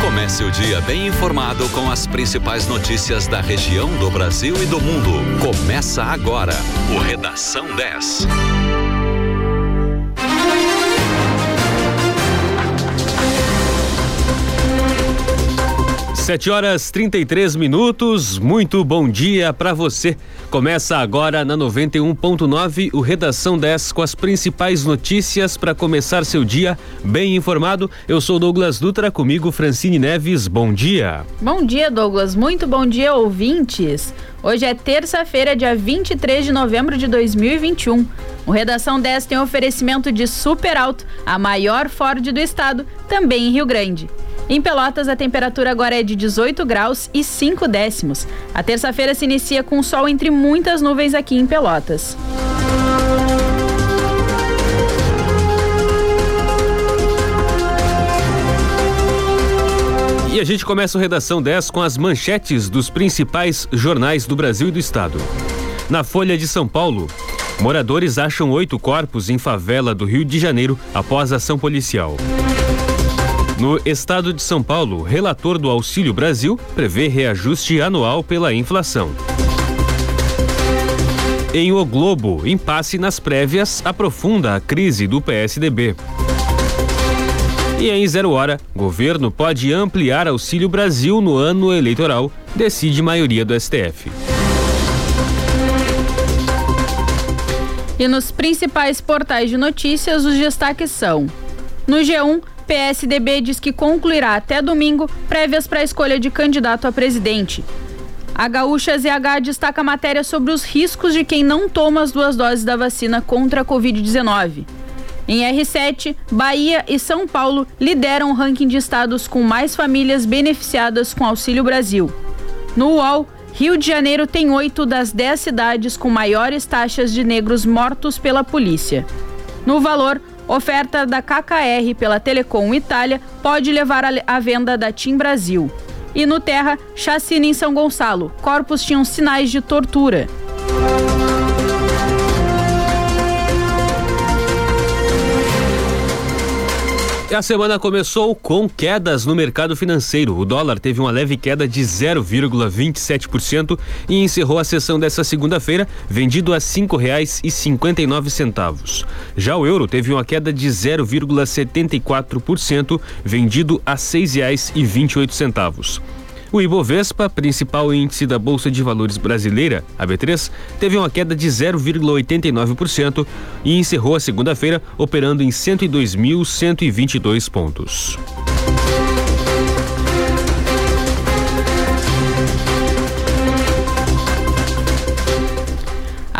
Comece o dia bem informado com as principais notícias da região, do Brasil e do mundo. Começa agora o Redação 10. Sete horas 33 minutos. Muito bom dia para você. Começa agora na 91.9 o Redação 10 com as principais notícias para começar seu dia bem informado. Eu sou Douglas Dutra, comigo Francine Neves. Bom dia. Bom dia, Douglas. Muito bom dia, ouvintes. Hoje é terça-feira, dia 23 de novembro de 2021. O Redação 10 tem oferecimento de Super Alto, a maior Ford do estado, também em Rio Grande. Em Pelotas, a temperatura agora é de 18 graus e 5 décimos. A terça-feira se inicia com sol entre muitas nuvens aqui em Pelotas. E a gente começa o Redação 10 com as manchetes dos principais jornais do Brasil e do Estado. Na Folha de São Paulo, moradores acham oito corpos em favela do Rio de Janeiro após ação policial. No estado de São Paulo, relator do Auxílio Brasil prevê reajuste anual pela inflação. Em O Globo, impasse nas prévias aprofunda a crise do PSDB. E em Zero Hora, governo pode ampliar Auxílio Brasil no ano eleitoral, decide maioria do STF. E nos principais portais de notícias, os destaques são: no G1, PSDB diz que concluirá até domingo prévias para a escolha de candidato a presidente. A Gaúcha ZH destaca a matéria sobre os riscos de quem não toma as duas doses da vacina contra a Covid-19. Em R7, Bahia e São Paulo lideram o ranking de estados com mais famílias beneficiadas com Auxílio Brasil. No UOL, Rio de Janeiro tem oito das dez cidades com maiores taxas de negros mortos pela polícia. No valor, Oferta da KKR pela Telecom Itália pode levar à venda da TIM Brasil. E no Terra, chacina em São Gonçalo. Corpos tinham sinais de tortura. E a semana começou com quedas no mercado financeiro. O dólar teve uma leve queda de 0,27% e encerrou a sessão dessa segunda-feira vendido a R$ 5,59. Já o euro teve uma queda de 0,74%, vendido a R$ 6,28. O Ibovespa, principal índice da Bolsa de Valores brasileira, a B3, teve uma queda de 0,89% e encerrou a segunda-feira operando em 102.122 pontos.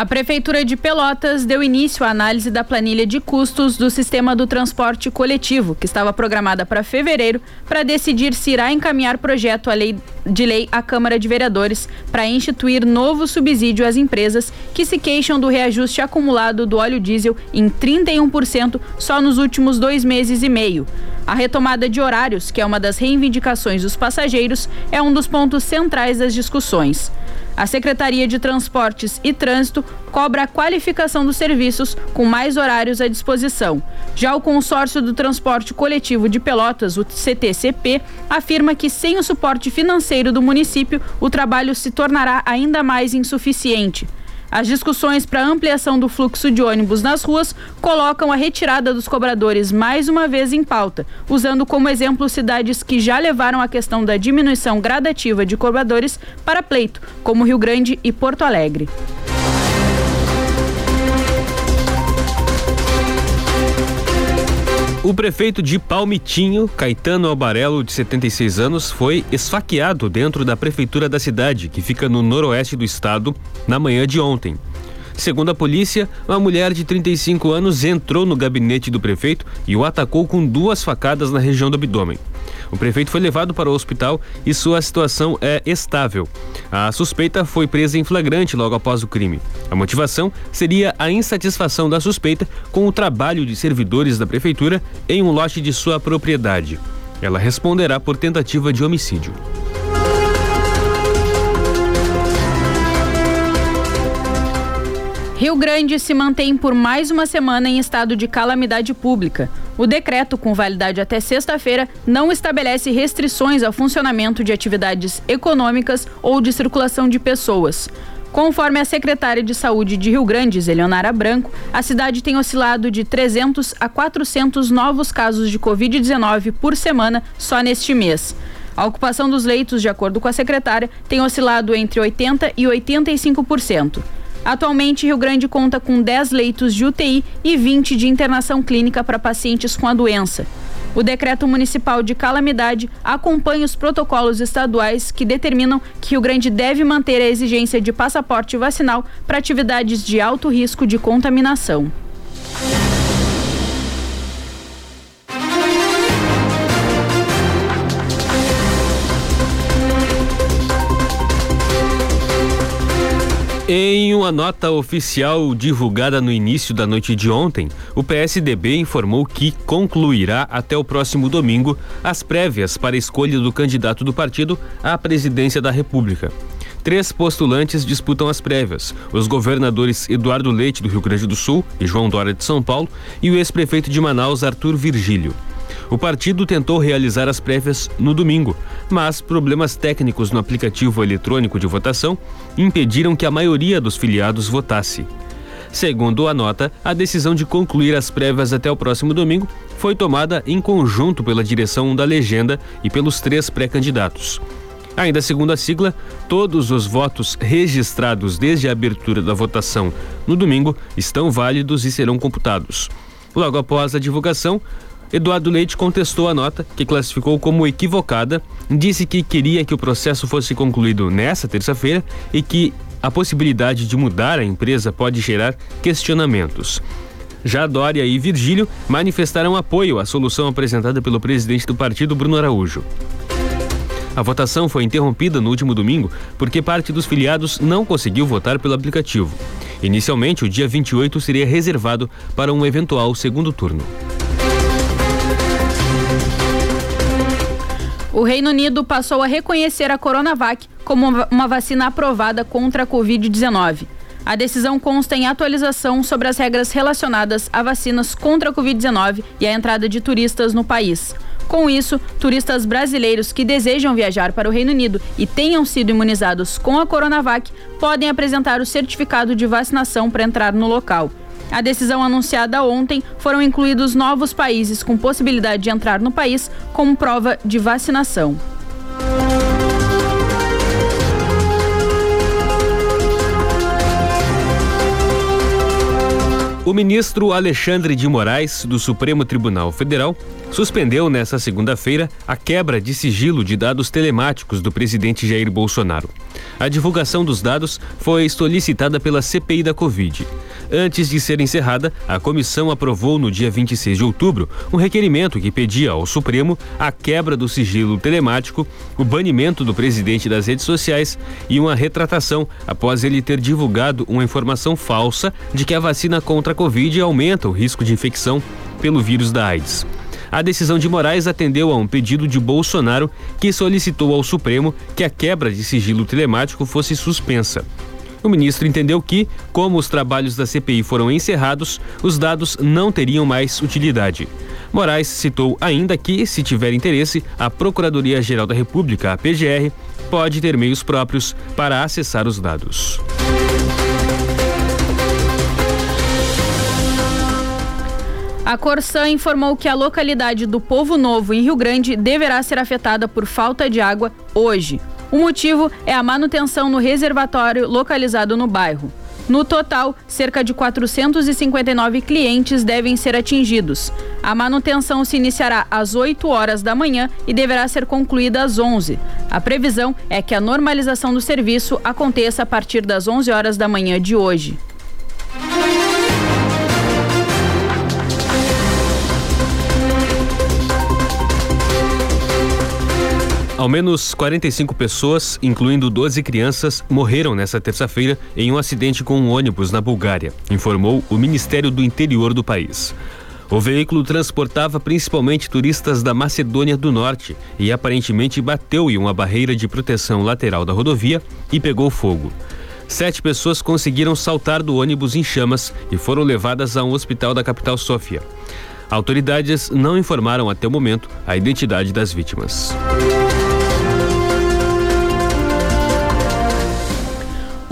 A Prefeitura de Pelotas deu início à análise da planilha de custos do sistema do transporte coletivo, que estava programada para fevereiro, para decidir se irá encaminhar projeto lei, de lei à Câmara de Vereadores para instituir novo subsídio às empresas que se queixam do reajuste acumulado do óleo diesel em 31% só nos últimos dois meses e meio. A retomada de horários, que é uma das reivindicações dos passageiros, é um dos pontos centrais das discussões. A Secretaria de Transportes e Trânsito cobra a qualificação dos serviços com mais horários à disposição. Já o Consórcio do Transporte Coletivo de Pelotas, o CTCP, afirma que sem o suporte financeiro do município, o trabalho se tornará ainda mais insuficiente. As discussões para ampliação do fluxo de ônibus nas ruas colocam a retirada dos cobradores mais uma vez em pauta, usando como exemplo cidades que já levaram a questão da diminuição gradativa de cobradores para pleito, como Rio Grande e Porto Alegre. O prefeito de Palmitinho, Caetano Albarello, de 76 anos, foi esfaqueado dentro da prefeitura da cidade, que fica no noroeste do estado, na manhã de ontem. Segundo a polícia, uma mulher de 35 anos entrou no gabinete do prefeito e o atacou com duas facadas na região do abdômen. O prefeito foi levado para o hospital e sua situação é estável. A suspeita foi presa em flagrante logo após o crime. A motivação seria a insatisfação da suspeita com o trabalho de servidores da prefeitura em um lote de sua propriedade. Ela responderá por tentativa de homicídio. Rio Grande se mantém por mais uma semana em estado de calamidade pública. O decreto, com validade até sexta-feira, não estabelece restrições ao funcionamento de atividades econômicas ou de circulação de pessoas. Conforme a secretária de Saúde de Rio Grande, Eleonara Branco, a cidade tem oscilado de 300 a 400 novos casos de Covid-19 por semana só neste mês. A ocupação dos leitos, de acordo com a secretária, tem oscilado entre 80% e 85%. Atualmente, Rio Grande conta com 10 leitos de UTI e 20 de internação clínica para pacientes com a doença. O decreto municipal de calamidade acompanha os protocolos estaduais que determinam que Rio Grande deve manter a exigência de passaporte vacinal para atividades de alto risco de contaminação. Em uma nota oficial divulgada no início da noite de ontem, o PSDB informou que concluirá até o próximo domingo as prévias para a escolha do candidato do partido à presidência da República. Três postulantes disputam as prévias: os governadores Eduardo Leite, do Rio Grande do Sul, e João Dória de São Paulo, e o ex-prefeito de Manaus, Arthur Virgílio. O partido tentou realizar as prévias no domingo, mas problemas técnicos no aplicativo eletrônico de votação impediram que a maioria dos filiados votasse. Segundo a nota, a decisão de concluir as prévias até o próximo domingo foi tomada em conjunto pela direção da legenda e pelos três pré-candidatos. Ainda segundo a sigla, todos os votos registrados desde a abertura da votação no domingo estão válidos e serão computados. Logo após a divulgação, Eduardo Leite contestou a nota, que classificou como equivocada, disse que queria que o processo fosse concluído nesta terça-feira e que a possibilidade de mudar a empresa pode gerar questionamentos. Já Dória e Virgílio manifestaram apoio à solução apresentada pelo presidente do partido, Bruno Araújo. A votação foi interrompida no último domingo porque parte dos filiados não conseguiu votar pelo aplicativo. Inicialmente, o dia 28 seria reservado para um eventual segundo turno. O Reino Unido passou a reconhecer a Coronavac como uma vacina aprovada contra a Covid-19. A decisão consta em atualização sobre as regras relacionadas a vacinas contra a Covid-19 e a entrada de turistas no país. Com isso, turistas brasileiros que desejam viajar para o Reino Unido e tenham sido imunizados com a Coronavac podem apresentar o certificado de vacinação para entrar no local. A decisão anunciada ontem foram incluídos novos países com possibilidade de entrar no país como prova de vacinação. O ministro Alexandre de Moraes, do Supremo Tribunal Federal, suspendeu nesta segunda-feira a quebra de sigilo de dados telemáticos do presidente Jair Bolsonaro. A divulgação dos dados foi solicitada pela CPI da Covid. Antes de ser encerrada, a comissão aprovou no dia 26 de outubro um requerimento que pedia ao Supremo a quebra do sigilo telemático, o banimento do presidente das redes sociais e uma retratação após ele ter divulgado uma informação falsa de que a vacina contra a Covid aumenta o risco de infecção pelo vírus da AIDS. A decisão de Moraes atendeu a um pedido de Bolsonaro que solicitou ao Supremo que a quebra de sigilo telemático fosse suspensa. O ministro entendeu que, como os trabalhos da CPI foram encerrados, os dados não teriam mais utilidade. Moraes citou ainda que, se tiver interesse, a Procuradoria-Geral da República, a PGR, pode ter meios próprios para acessar os dados. A Corsã informou que a localidade do Povo Novo, em Rio Grande, deverá ser afetada por falta de água hoje. O motivo é a manutenção no reservatório localizado no bairro. No total, cerca de 459 clientes devem ser atingidos. A manutenção se iniciará às 8 horas da manhã e deverá ser concluída às 11. A previsão é que a normalização do serviço aconteça a partir das 11 horas da manhã de hoje. Ao menos 45 pessoas, incluindo 12 crianças, morreram nesta terça-feira em um acidente com um ônibus na Bulgária, informou o Ministério do Interior do país. O veículo transportava principalmente turistas da Macedônia do Norte e aparentemente bateu em uma barreira de proteção lateral da rodovia e pegou fogo. Sete pessoas conseguiram saltar do ônibus em chamas e foram levadas a um hospital da capital Sofia. Autoridades não informaram até o momento a identidade das vítimas.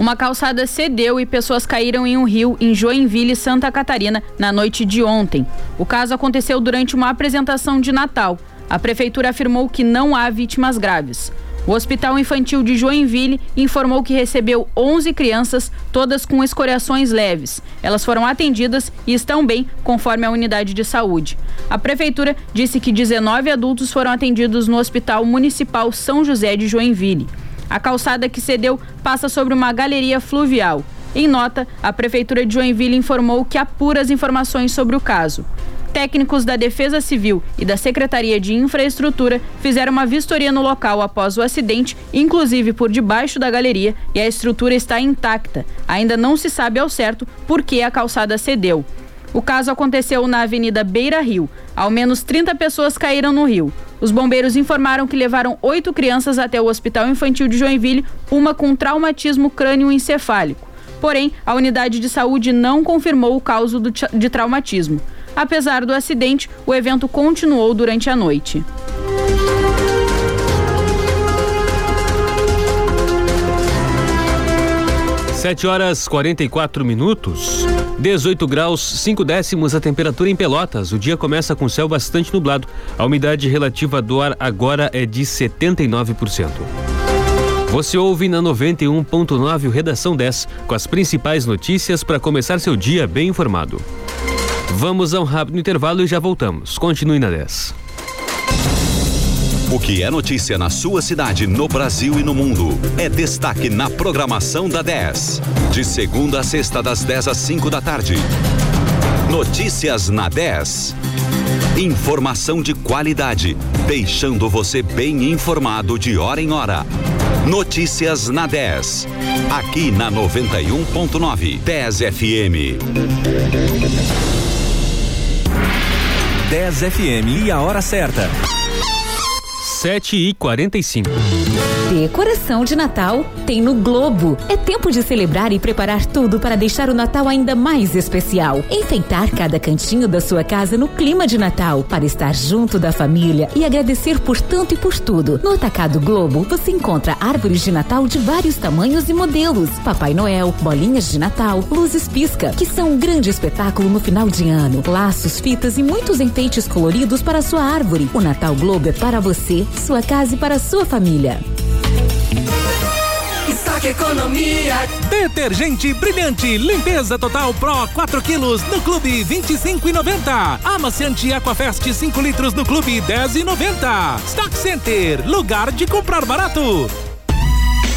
Uma calçada cedeu e pessoas caíram em um rio em Joinville, Santa Catarina, na noite de ontem. O caso aconteceu durante uma apresentação de Natal. A prefeitura afirmou que não há vítimas graves. O Hospital Infantil de Joinville informou que recebeu 11 crianças, todas com escoriações leves. Elas foram atendidas e estão bem, conforme a unidade de saúde. A prefeitura disse que 19 adultos foram atendidos no Hospital Municipal São José de Joinville. A calçada que cedeu passa sobre uma galeria fluvial. Em nota, a Prefeitura de Joinville informou que apura as informações sobre o caso. Técnicos da Defesa Civil e da Secretaria de Infraestrutura fizeram uma vistoria no local após o acidente, inclusive por debaixo da galeria, e a estrutura está intacta. Ainda não se sabe ao certo por que a calçada cedeu. O caso aconteceu na Avenida Beira Rio. Ao menos 30 pessoas caíram no rio. Os bombeiros informaram que levaram oito crianças até o Hospital Infantil de Joinville, uma com traumatismo crânioencefálico. Porém, a unidade de saúde não confirmou o caso de traumatismo. Apesar do acidente, o evento continuou durante a noite. 7 horas 44 minutos. 18 graus 5 décimos a temperatura em Pelotas. O dia começa com céu bastante nublado. A umidade relativa do ar agora é de 79%. Você ouve na 91.9 o Redação 10 com as principais notícias para começar seu dia bem informado. Vamos a um rápido intervalo e já voltamos. Continue na 10. O que é notícia na sua cidade, no Brasil e no mundo, é destaque na programação da 10. De segunda a sexta, das 10 às 5 da tarde. Notícias na 10. Informação de qualidade, deixando você bem informado de hora em hora. Notícias na 10. Aqui na 91.9, 10 FM. 10 FM e a hora certa. 7 e 45 Decoração de Natal tem no Globo. É tempo de celebrar e preparar tudo para deixar o Natal ainda mais especial. Enfeitar cada cantinho da sua casa no clima de Natal, para estar junto da família e agradecer por tanto e por tudo. No Atacado Globo, você encontra árvores de Natal de vários tamanhos e modelos, Papai Noel, bolinhas de Natal, luzes pisca, que são um grande espetáculo no final de ano, laços, fitas e muitos enfeites coloridos para a sua árvore. O Natal Globo é para você sua casa e para a sua família. Estoque Economia. Detergente brilhante, limpeza total Pro 4 quilos no Clube 25,90. Amaciante Aquafest 5 litros no Clube 10,90. Stock Center, lugar de comprar barato.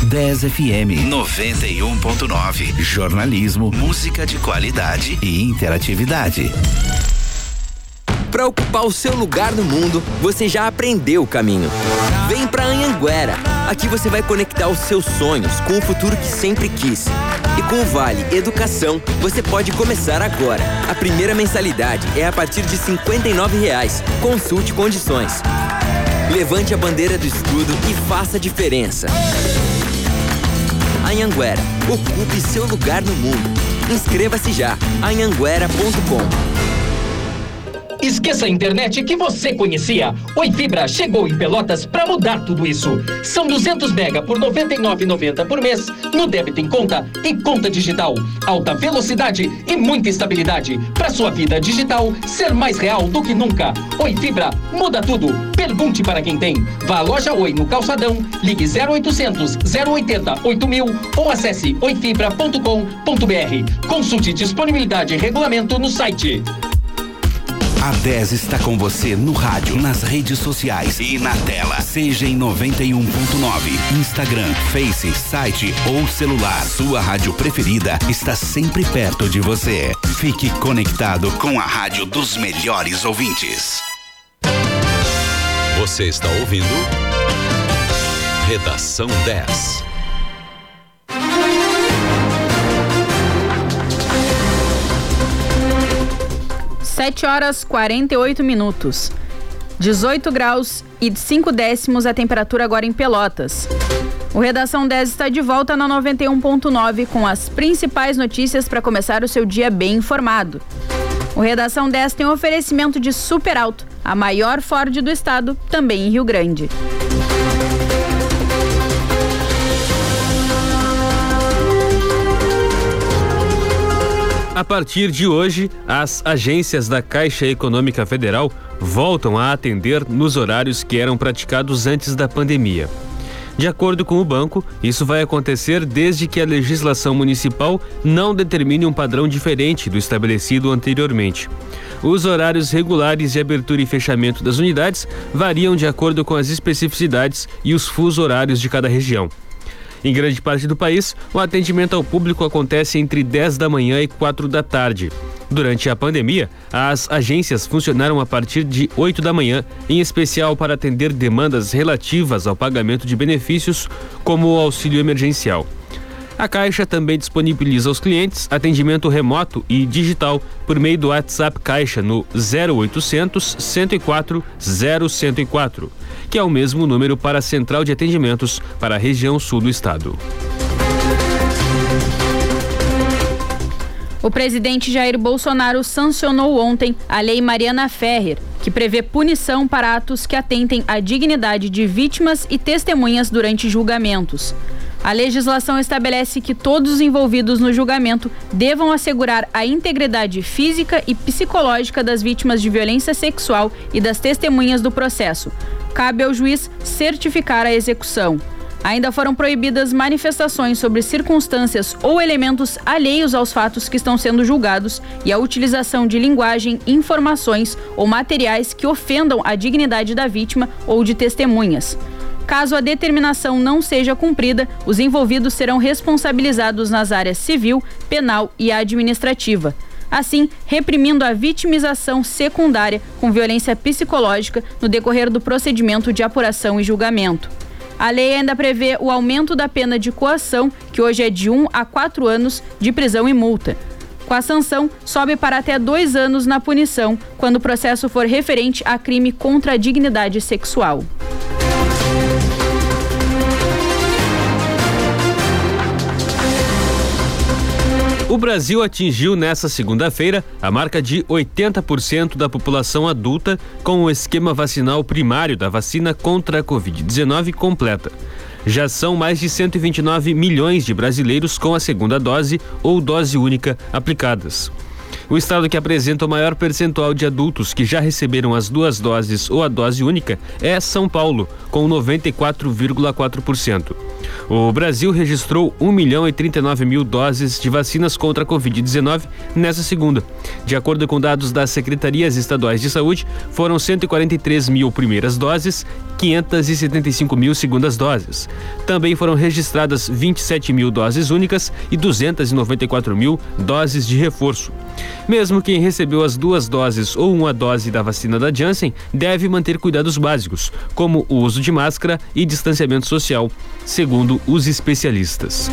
10 FM 91.9. Jornalismo, música de qualidade e interatividade. Para ocupar o seu lugar no mundo, você já aprendeu o caminho. Vem para Anhanguera. Aqui você vai conectar os seus sonhos com o futuro que sempre quis. E com o Vale Educação, você pode começar agora. A primeira mensalidade é a partir de R$ 59,00. Consulte condições. Levante a bandeira do estudo e faça a diferença. Anhanguera, ocupe seu lugar no mundo. Inscreva-se já. anhanguera.com Esqueça a internet que você conhecia. Oi Fibra chegou em Pelotas para mudar tudo isso. São 200 mega por 99,90 por mês no débito em conta e conta digital. Alta velocidade e muita estabilidade para sua vida digital ser mais real do que nunca. Oi Fibra muda tudo. Pergunte para quem tem. Vá à loja Oi no Calçadão, ligue 0800 080 8000 ou acesse oifibra.com.br. Consulte disponibilidade e regulamento no site. A 10 está com você no rádio, nas redes sociais e na tela. Seja em 91.9, Instagram, Face, site ou celular. Sua rádio preferida está sempre perto de você. Fique conectado com a rádio dos melhores ouvintes. Você está ouvindo? Redação 10. 7 horas 48 minutos. 18 graus e 5 décimos a temperatura agora em Pelotas. O Redação 10 está de volta na 91.9 com as principais notícias para começar o seu dia bem informado. O Redação 10 tem um oferecimento de Super Alto, a maior Ford do estado, também em Rio Grande. A partir de hoje, as agências da Caixa Econômica Federal voltam a atender nos horários que eram praticados antes da pandemia. De acordo com o banco, isso vai acontecer desde que a legislação municipal não determine um padrão diferente do estabelecido anteriormente. Os horários regulares de abertura e fechamento das unidades variam de acordo com as especificidades e os fuso horários de cada região. Em grande parte do país, o atendimento ao público acontece entre 10 da manhã e 4 da tarde. Durante a pandemia, as agências funcionaram a partir de 8 da manhã, em especial para atender demandas relativas ao pagamento de benefícios, como o auxílio emergencial. A Caixa também disponibiliza aos clientes atendimento remoto e digital por meio do WhatsApp Caixa no 0800 104 0104, que é o mesmo número para a central de atendimentos para a região sul do estado. O presidente Jair Bolsonaro sancionou ontem a Lei Mariana Ferrer, que prevê punição para atos que atentem à dignidade de vítimas e testemunhas durante julgamentos. A legislação estabelece que todos os envolvidos no julgamento devam assegurar a integridade física e psicológica das vítimas de violência sexual e das testemunhas do processo. Cabe ao juiz certificar a execução. Ainda foram proibidas manifestações sobre circunstâncias ou elementos alheios aos fatos que estão sendo julgados e a utilização de linguagem, informações ou materiais que ofendam a dignidade da vítima ou de testemunhas. Caso a determinação não seja cumprida, os envolvidos serão responsabilizados nas áreas civil, penal e administrativa. Assim, reprimindo a vitimização secundária com violência psicológica no decorrer do procedimento de apuração e julgamento. A lei ainda prevê o aumento da pena de coação, que hoje é de 1 a 4 anos de prisão e multa. Com a sanção, sobe para até dois anos na punição, quando o processo for referente a crime contra a dignidade sexual. O Brasil atingiu nesta segunda-feira a marca de 80% da população adulta com o esquema vacinal primário da vacina contra a Covid-19 completa. Já são mais de 129 milhões de brasileiros com a segunda dose ou dose única aplicadas. O estado que apresenta o maior percentual de adultos que já receberam as duas doses ou a dose única é São Paulo, com 94,4%. O Brasil registrou 1 milhão e 39 mil doses de vacinas contra a Covid-19 nessa segunda. De acordo com dados das secretarias estaduais de saúde, foram 143 mil primeiras doses, 575 mil segundas doses. Também foram registradas 27 mil doses únicas e 294 mil doses de reforço. Mesmo quem recebeu as duas doses ou uma dose da vacina da Janssen deve manter cuidados básicos, como o uso de máscara e distanciamento social, segundo os especialistas.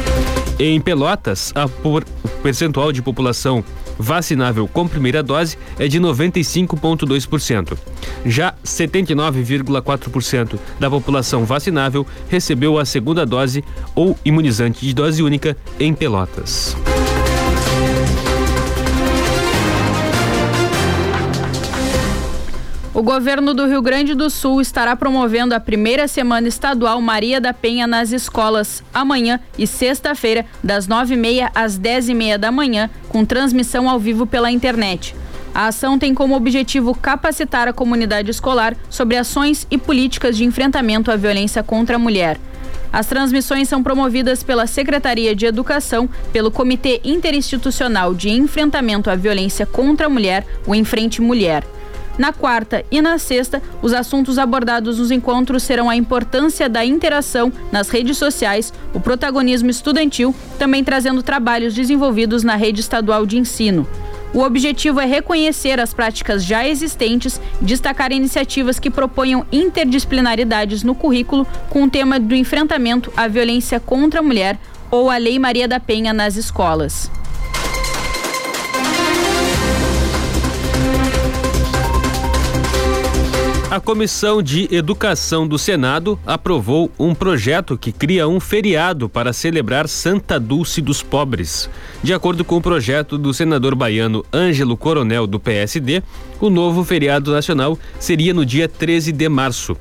Em Pelotas, o percentual de população vacinável com primeira dose é de 95,2%. Já 79,4% da população vacinável recebeu a segunda dose ou imunizante de dose única em Pelotas. O governo do Rio Grande do Sul estará promovendo a primeira semana estadual Maria da Penha nas escolas amanhã e sexta-feira, das nove e meia às dez e meia da manhã, com transmissão ao vivo pela internet. A ação tem como objetivo capacitar a comunidade escolar sobre ações e políticas de enfrentamento à violência contra a mulher. As transmissões são promovidas pela Secretaria de Educação, pelo Comitê Interinstitucional de Enfrentamento à Violência contra a Mulher, o Enfrente Mulher. Na quarta e na sexta, os assuntos abordados nos encontros serão a importância da interação nas redes sociais, o protagonismo estudantil, também trazendo trabalhos desenvolvidos na rede estadual de ensino. O objetivo é reconhecer as práticas já existentes destacar iniciativas que proponham interdisciplinaridades no currículo com o tema do enfrentamento à violência contra a mulher ou a Lei Maria da Penha nas escolas. A Comissão de Educação do Senado aprovou um projeto que cria um feriado para celebrar Santa Dulce dos Pobres. De acordo com o projeto do senador baiano Ângelo Coronel, do PSD, o novo feriado nacional seria no dia 13 de março.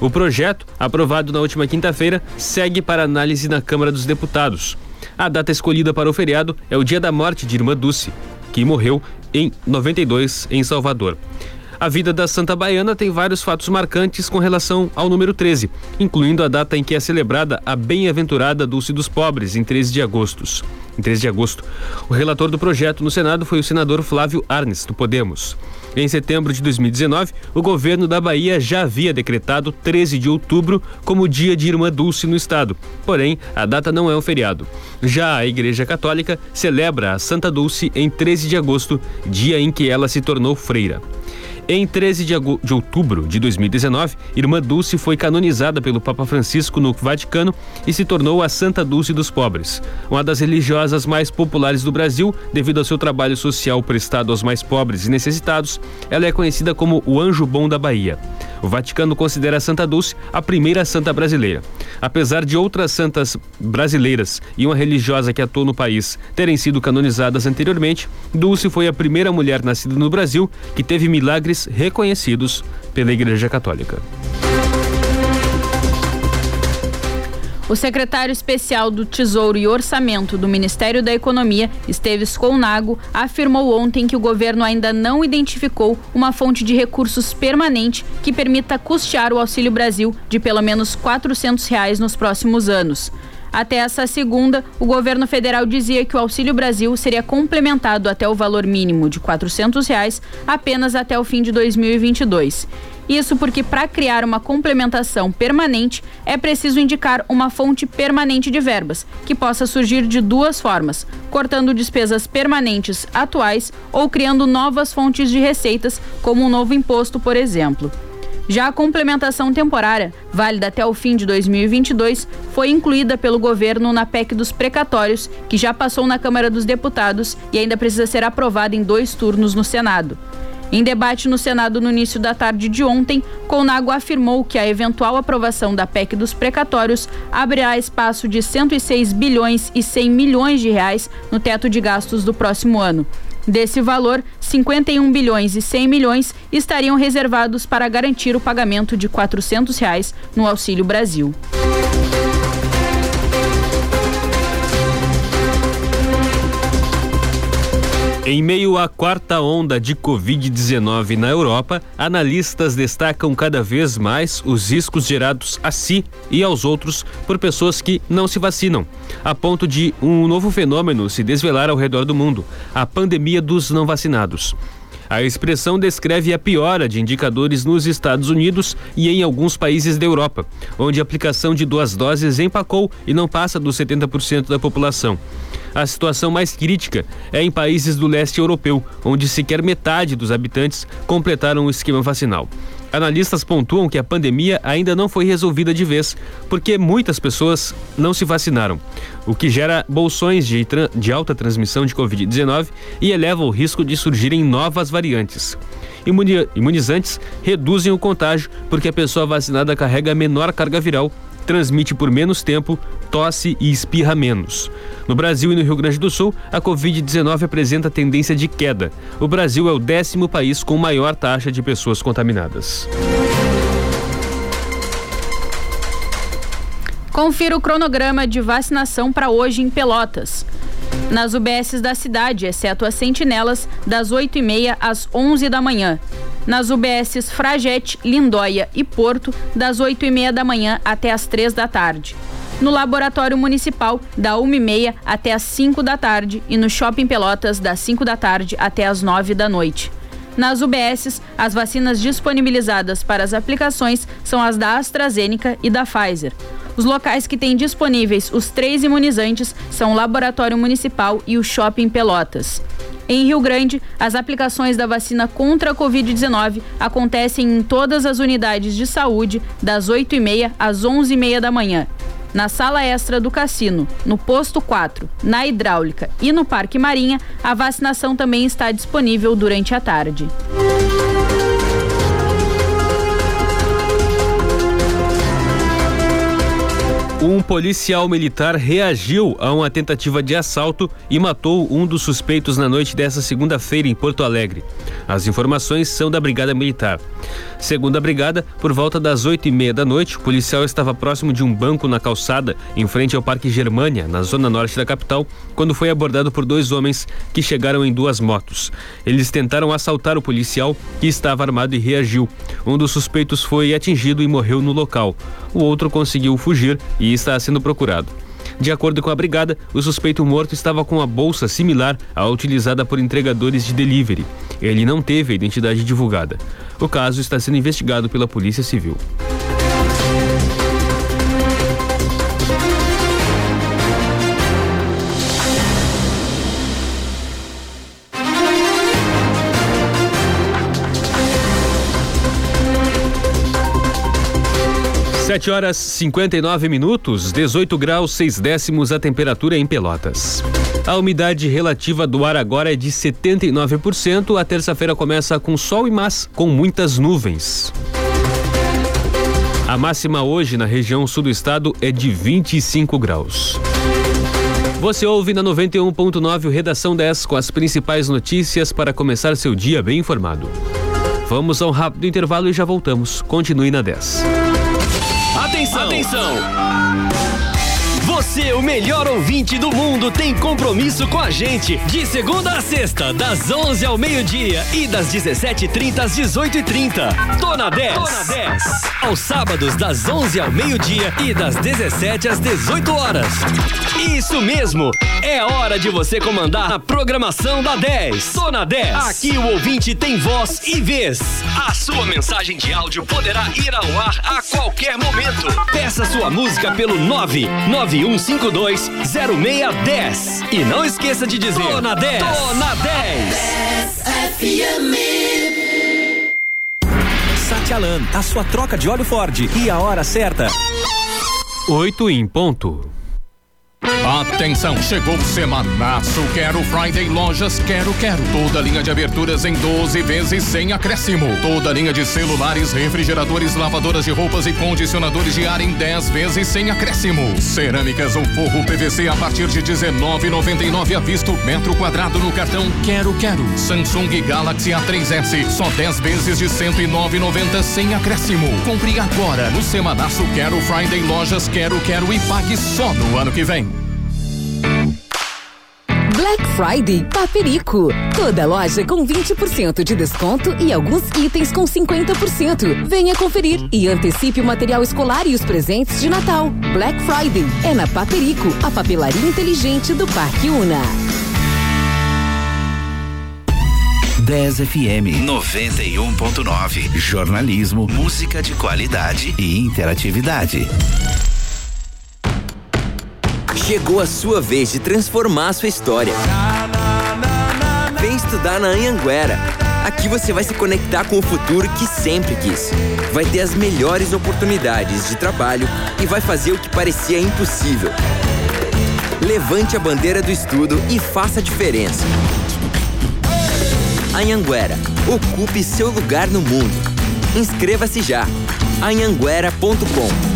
O projeto, aprovado na última quinta-feira, segue para análise na Câmara dos Deputados. A data escolhida para o feriado é o dia da morte de Irmã Dulce, que morreu em 92 em Salvador. A vida da Santa Baiana tem vários fatos marcantes com relação ao número 13, incluindo a data em que é celebrada a bem-aventurada Dulce dos Pobres, em 13 de agosto. Em 13 de agosto. O relator do projeto no Senado foi o senador Flávio Arnes, do Podemos. Em setembro de 2019, o governo da Bahia já havia decretado 13 de outubro como dia de Irmã Dulce no estado. Porém, a data não é um feriado. Já a Igreja Católica celebra a Santa Dulce em 13 de agosto, dia em que ela se tornou freira. Em 13 de, de, outubro de 2019, Irmã Dulce foi canonizada pelo Papa Francisco no Vaticano e se tornou a Santa Dulce dos Pobres, uma das religiosas mais populares do Brasil devido ao seu trabalho social prestado aos mais pobres e necessitados. Ela é conhecida como o Anjo Bom da Bahia. O Vaticano considera a Santa Dulce a primeira santa brasileira. Apesar de outras santas brasileiras e uma religiosa que atuou no país terem sido canonizadas anteriormente, Dulce foi a primeira mulher nascida no Brasil que teve milagres reconhecidos pela Igreja Católica. O secretário especial do Tesouro e Orçamento do Ministério da Economia, Esteves Colnago, afirmou ontem que o governo ainda não identificou uma fonte de recursos permanente que permita custear o Auxílio Brasil de pelo menos 400 reais nos próximos anos. Até essa segunda, o governo federal dizia que o Auxílio Brasil seria complementado até o valor mínimo de 400 reais apenas até o fim de 2022. Isso porque, para criar uma complementação permanente, é preciso indicar uma fonte permanente de verbas, que possa surgir de duas formas: cortando despesas permanentes atuais ou criando novas fontes de receitas, como um novo imposto, por exemplo. Já a complementação temporária, válida até o fim de 2022, foi incluída pelo governo na PEC dos precatórios, que já passou na Câmara dos Deputados e ainda precisa ser aprovada em dois turnos no Senado. Em debate no Senado no início da tarde de ontem, Conago afirmou que a eventual aprovação da PEC dos precatórios abrirá espaço de 106 bilhões e 100 milhões de reais no teto de gastos do próximo ano. Desse valor, 51 bilhões e 100 milhões estariam reservados para garantir o pagamento de 400 reais no Auxílio Brasil. Em meio à quarta onda de Covid-19 na Europa, analistas destacam cada vez mais os riscos gerados a si e aos outros por pessoas que não se vacinam, a ponto de um novo fenômeno se desvelar ao redor do mundo: a pandemia dos não vacinados. A expressão descreve a piora de indicadores nos Estados Unidos e em alguns países da Europa, onde a aplicação de duas doses empacou e não passa dos 70% da população. A situação mais crítica é em países do leste europeu, onde sequer metade dos habitantes completaram o esquema vacinal. Analistas pontuam que a pandemia ainda não foi resolvida de vez, porque muitas pessoas não se vacinaram, o que gera bolsões de, de alta transmissão de Covid-19 e eleva o risco de surgirem novas variantes. Imunizantes reduzem o contágio porque a pessoa vacinada carrega menor carga viral transmite por menos tempo, tosse e espirra menos. No Brasil e no Rio Grande do Sul, a Covid-19 apresenta tendência de queda. O Brasil é o décimo país com maior taxa de pessoas contaminadas. Confira o cronograma de vacinação para hoje em Pelotas. Nas UBSs da cidade, exceto as sentinelas, das 8h30 às 11 da manhã nas UBSs Fragete, Lindóia e Porto, das 8 e meia da manhã até as 3 da tarde. No Laboratório Municipal, da 1 e meia até as 5 da tarde e no Shopping Pelotas, das 5 da tarde até as 9 da noite. Nas UBSs, as vacinas disponibilizadas para as aplicações são as da AstraZeneca e da Pfizer. Os locais que têm disponíveis os três imunizantes são o Laboratório Municipal e o Shopping Pelotas. Em Rio Grande, as aplicações da vacina contra a Covid-19 acontecem em todas as unidades de saúde, das 8h30 às 11h30 da manhã. Na sala extra do cassino, no posto 4, na hidráulica e no Parque Marinha, a vacinação também está disponível durante a tarde. Um policial militar reagiu a uma tentativa de assalto e matou um dos suspeitos na noite dessa segunda-feira em Porto Alegre. As informações são da Brigada Militar. Segundo a Brigada, por volta das oito e meia da noite, o policial estava próximo de um banco na calçada, em frente ao Parque Germânia, na zona norte da capital, quando foi abordado por dois homens que chegaram em duas motos. Eles tentaram assaltar o policial, que estava armado e reagiu. Um dos suspeitos foi atingido e morreu no local. O outro conseguiu fugir e está sendo procurado. De acordo com a brigada, o suspeito morto estava com uma bolsa similar à utilizada por entregadores de delivery. Ele não teve a identidade divulgada. O caso está sendo investigado pela Polícia Civil. Sete horas 59 minutos, 18 graus 6 décimos a temperatura em Pelotas. A umidade relativa do ar agora é de 79%. A terça-feira começa com sol e mas com muitas nuvens. A máxima hoje na região sul do estado é de 25 graus. Você ouve na 91.9 Redação 10 com as principais notícias para começar seu dia bem informado. Vamos a um rápido intervalo e já voltamos. Continue na 10. Atenção! Atenção! Você, o melhor ouvinte do mundo, tem compromisso com a gente. De segunda a sexta, das 11 ao meio-dia e das 17h30 às 18h30. Tô na 10. Tô na 10. Aos sábados, das 11 ao meio-dia e das 17 às 18 horas. Isso mesmo. É hora de você comandar a programação da 10. Tô na 10. Aqui o ouvinte tem voz e vez. A sua mensagem de áudio poderá ir ao ar a qualquer momento. Peça sua música pelo 991 31520610. E não esqueça de dizer: Tô na 10. Tô na 10. FM. Satialan, a sua troca de óleo Ford. E a hora certa: 8 em ponto. Atenção, chegou o semanaço Quero Friday Lojas Quero Quero. Toda linha de aberturas em 12 vezes sem acréscimo. Toda linha de celulares, refrigeradores, lavadoras de roupas e condicionadores de ar em 10 vezes sem acréscimo. Cerâmicas ou forro PVC a partir de 19,99 à vista metro quadrado no cartão Quero Quero. Samsung Galaxy A3S só 10 vezes de 109,90 sem acréscimo. Compre agora no semanaço Quero Friday Lojas Quero Quero e pague só no ano que vem. Black Friday Paperico. Toda loja com 20% de desconto e alguns itens com 50%. Venha conferir e antecipe o material escolar e os presentes de Natal. Black Friday é na Paperico, a papelaria inteligente do Parque Una. 10 FM 91.9. Jornalismo, música de qualidade e interatividade. Chegou a sua vez de transformar sua história. Vem estudar na Anhanguera. Aqui você vai se conectar com o futuro que sempre quis. Vai ter as melhores oportunidades de trabalho e vai fazer o que parecia impossível. Levante a bandeira do estudo e faça a diferença. Anhanguera, ocupe seu lugar no mundo. Inscreva-se já. anhanguera.com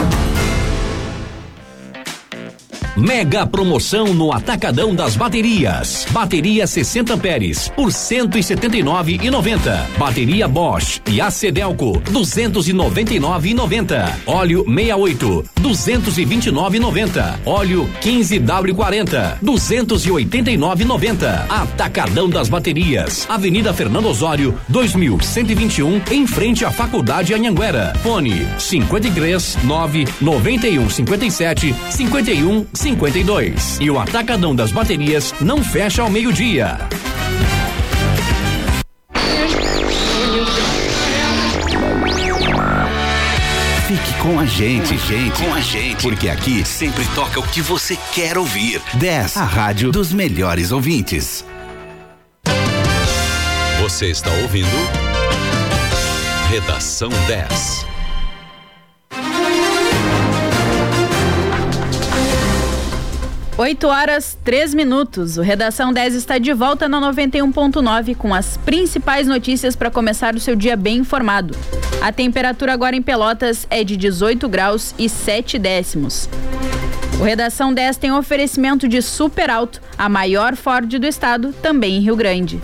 Mega promoção no Atacadão das Baterias. Bateria 60 amperes por 179,90. Bateria Bosch e Acedelco 299,90. Óleo 68 229,90. Óleo 15W40 289,90. Atacadão das Baterias. Avenida Fernando Osório 2121 em frente à Faculdade Anhanguera. Fone 53 9 91 57 51 52. E o Atacadão das Baterias não fecha ao meio-dia. Fique com a gente, gente, com a gente, porque aqui sempre toca o que você quer ouvir. 10, a rádio dos melhores ouvintes. Você está ouvindo Redação 10. 8 horas 3 minutos. O Redação 10 está de volta na 91.9 com as principais notícias para começar o seu dia bem informado. A temperatura agora em Pelotas é de 18 graus e 7 décimos. O Redação 10 tem oferecimento de Super Alto, a maior Ford do estado, também em Rio Grande.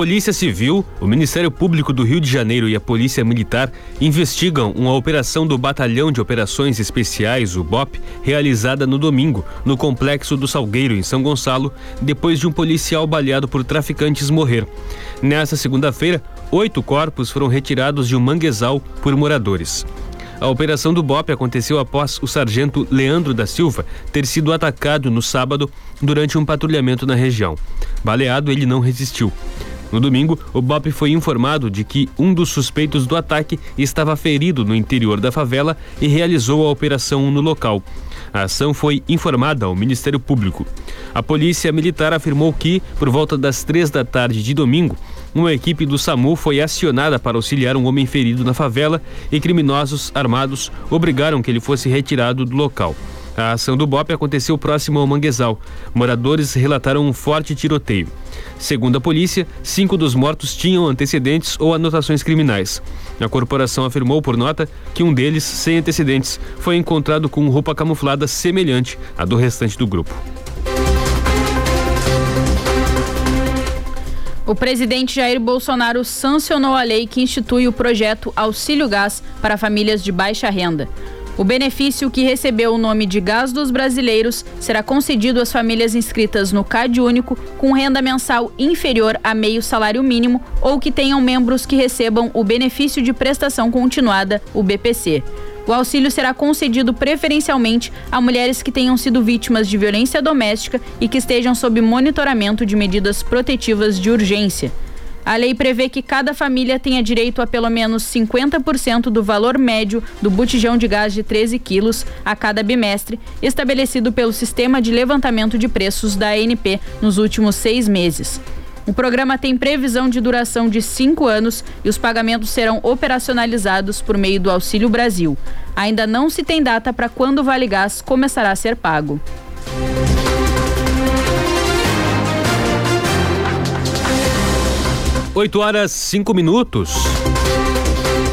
Polícia Civil, o Ministério Público do Rio de Janeiro e a Polícia Militar investigam uma operação do Batalhão de Operações Especiais, o BOP, realizada no domingo, no Complexo do Salgueiro, em São Gonçalo, depois de um policial baleado por traficantes morrer. Nessa segunda-feira, oito corpos foram retirados de um manguezal por moradores. A operação do BOP aconteceu após o sargento Leandro da Silva ter sido atacado no sábado durante um patrulhamento na região. Baleado, ele não resistiu. No domingo, o BOP foi informado de que um dos suspeitos do ataque estava ferido no interior da favela e realizou a operação no local. A ação foi informada ao Ministério Público. A Polícia Militar afirmou que, por volta das três da tarde de domingo, uma equipe do SAMU foi acionada para auxiliar um homem ferido na favela e criminosos armados obrigaram que ele fosse retirado do local. A ação do BOP aconteceu próximo ao Manguezal. Moradores relataram um forte tiroteio. Segundo a polícia, cinco dos mortos tinham antecedentes ou anotações criminais. A corporação afirmou por nota que um deles, sem antecedentes, foi encontrado com roupa camuflada semelhante à do restante do grupo. O presidente Jair Bolsonaro sancionou a lei que institui o projeto Auxílio Gás para famílias de baixa renda. O benefício que recebeu o nome de Gás dos Brasileiros será concedido às famílias inscritas no CAD Único com renda mensal inferior a meio salário mínimo ou que tenham membros que recebam o benefício de prestação continuada, o BPC. O auxílio será concedido preferencialmente a mulheres que tenham sido vítimas de violência doméstica e que estejam sob monitoramento de medidas protetivas de urgência. A lei prevê que cada família tenha direito a pelo menos 50% do valor médio do botijão de gás de 13 quilos a cada bimestre, estabelecido pelo Sistema de Levantamento de Preços da ANP nos últimos seis meses. O programa tem previsão de duração de cinco anos e os pagamentos serão operacionalizados por meio do Auxílio Brasil. Ainda não se tem data para quando o Vale Gás começará a ser pago. 8 horas 5 minutos.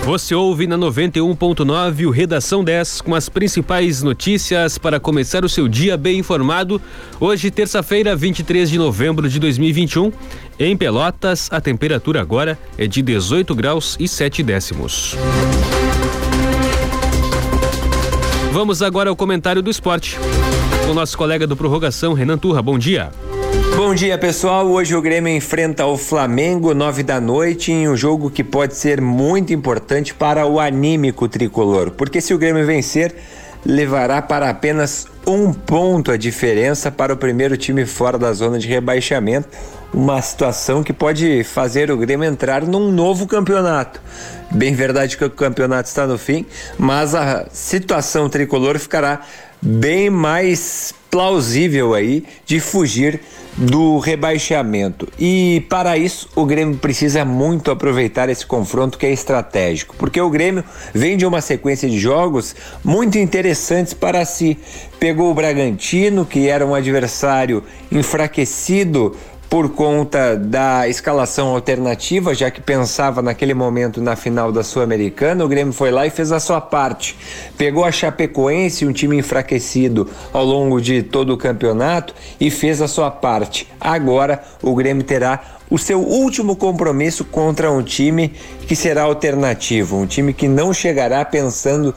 Você ouve na 91.9 o Redação 10 com as principais notícias para começar o seu dia bem informado. Hoje, terça-feira, 23 de novembro de 2021. Em Pelotas, a temperatura agora é de 18 graus e 7 décimos. Vamos agora ao comentário do esporte. Com o nosso colega do Prorrogação, Renan Turra. Bom dia. Bom dia, pessoal. Hoje o Grêmio enfrenta o Flamengo, nove da noite, em um jogo que pode ser muito importante para o anímico tricolor. Porque se o Grêmio vencer, levará para apenas um ponto a diferença para o primeiro time fora da zona de rebaixamento. Uma situação que pode fazer o Grêmio entrar num novo campeonato. Bem verdade que o campeonato está no fim, mas a situação tricolor ficará bem mais plausível aí de fugir do rebaixamento. E para isso, o Grêmio precisa muito aproveitar esse confronto que é estratégico, porque o Grêmio vem de uma sequência de jogos muito interessantes para si. Pegou o Bragantino, que era um adversário enfraquecido por conta da escalação alternativa, já que pensava naquele momento na final da Sul-Americana, o Grêmio foi lá e fez a sua parte. Pegou a Chapecoense, um time enfraquecido ao longo de todo o campeonato, e fez a sua parte. Agora o Grêmio terá o seu último compromisso contra um time que será alternativo, um time que não chegará pensando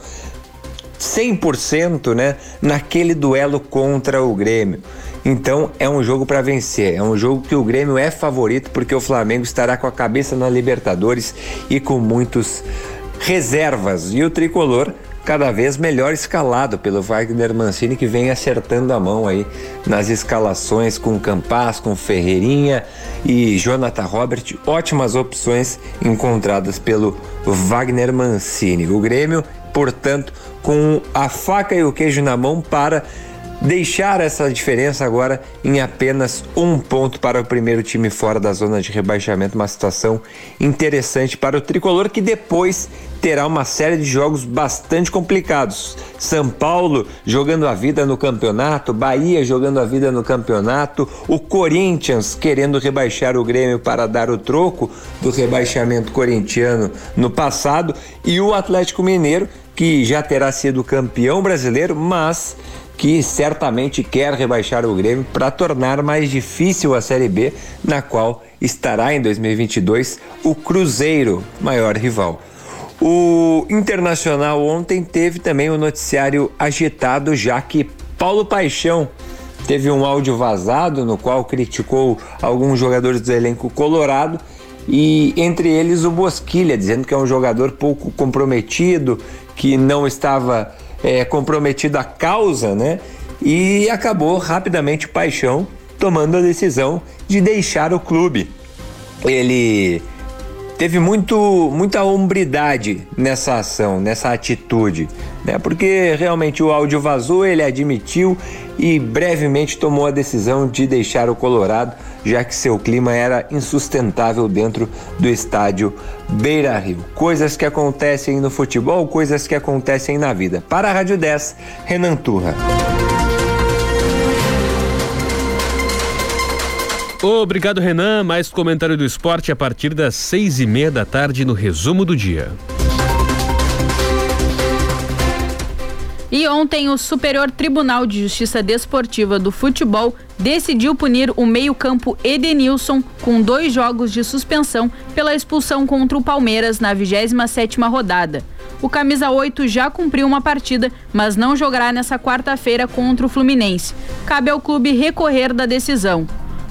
100% né, naquele duelo contra o Grêmio. Então é um jogo para vencer, é um jogo que o Grêmio é favorito porque o Flamengo estará com a cabeça na Libertadores e com muitos reservas. E o tricolor cada vez melhor escalado pelo Wagner Mancini que vem acertando a mão aí nas escalações com Campas, com Ferreirinha e Jonathan Robert, ótimas opções encontradas pelo Wagner Mancini. O Grêmio, portanto, com a faca e o queijo na mão para deixar essa diferença agora em apenas um ponto para o primeiro time fora da zona de rebaixamento. Uma situação interessante para o tricolor que depois terá uma série de jogos bastante complicados. São Paulo jogando a vida no campeonato, Bahia jogando a vida no campeonato, o Corinthians querendo rebaixar o Grêmio para dar o troco do rebaixamento corintiano no passado e o Atlético Mineiro que já terá sido campeão brasileiro, mas que certamente quer rebaixar o Grêmio para tornar mais difícil a Série B, na qual estará em 2022 o Cruzeiro, maior rival. O Internacional ontem teve também um noticiário agitado, já que Paulo Paixão teve um áudio vazado no qual criticou alguns jogadores do elenco colorado e entre eles o Bosquilha, dizendo que é um jogador pouco comprometido, que não estava é, comprometido à causa, né? E acabou rapidamente o Paixão tomando a decisão de deixar o clube. Ele teve muito, muita hombridade nessa ação, nessa atitude, né? Porque realmente o áudio vazou, ele admitiu e brevemente tomou a decisão de deixar o Colorado, já que seu clima era insustentável dentro do estádio Beira Rio. Coisas que acontecem no futebol, coisas que acontecem na vida. Para a Rádio 10, Renan Turra. Obrigado, Renan. Mais comentário do esporte a partir das seis e meia da tarde no resumo do dia. E ontem o Superior Tribunal de Justiça Desportiva do Futebol decidiu punir o meio-campo Edenilson com dois jogos de suspensão pela expulsão contra o Palmeiras na 27ª rodada. O camisa 8 já cumpriu uma partida, mas não jogará nessa quarta-feira contra o Fluminense. Cabe ao clube recorrer da decisão.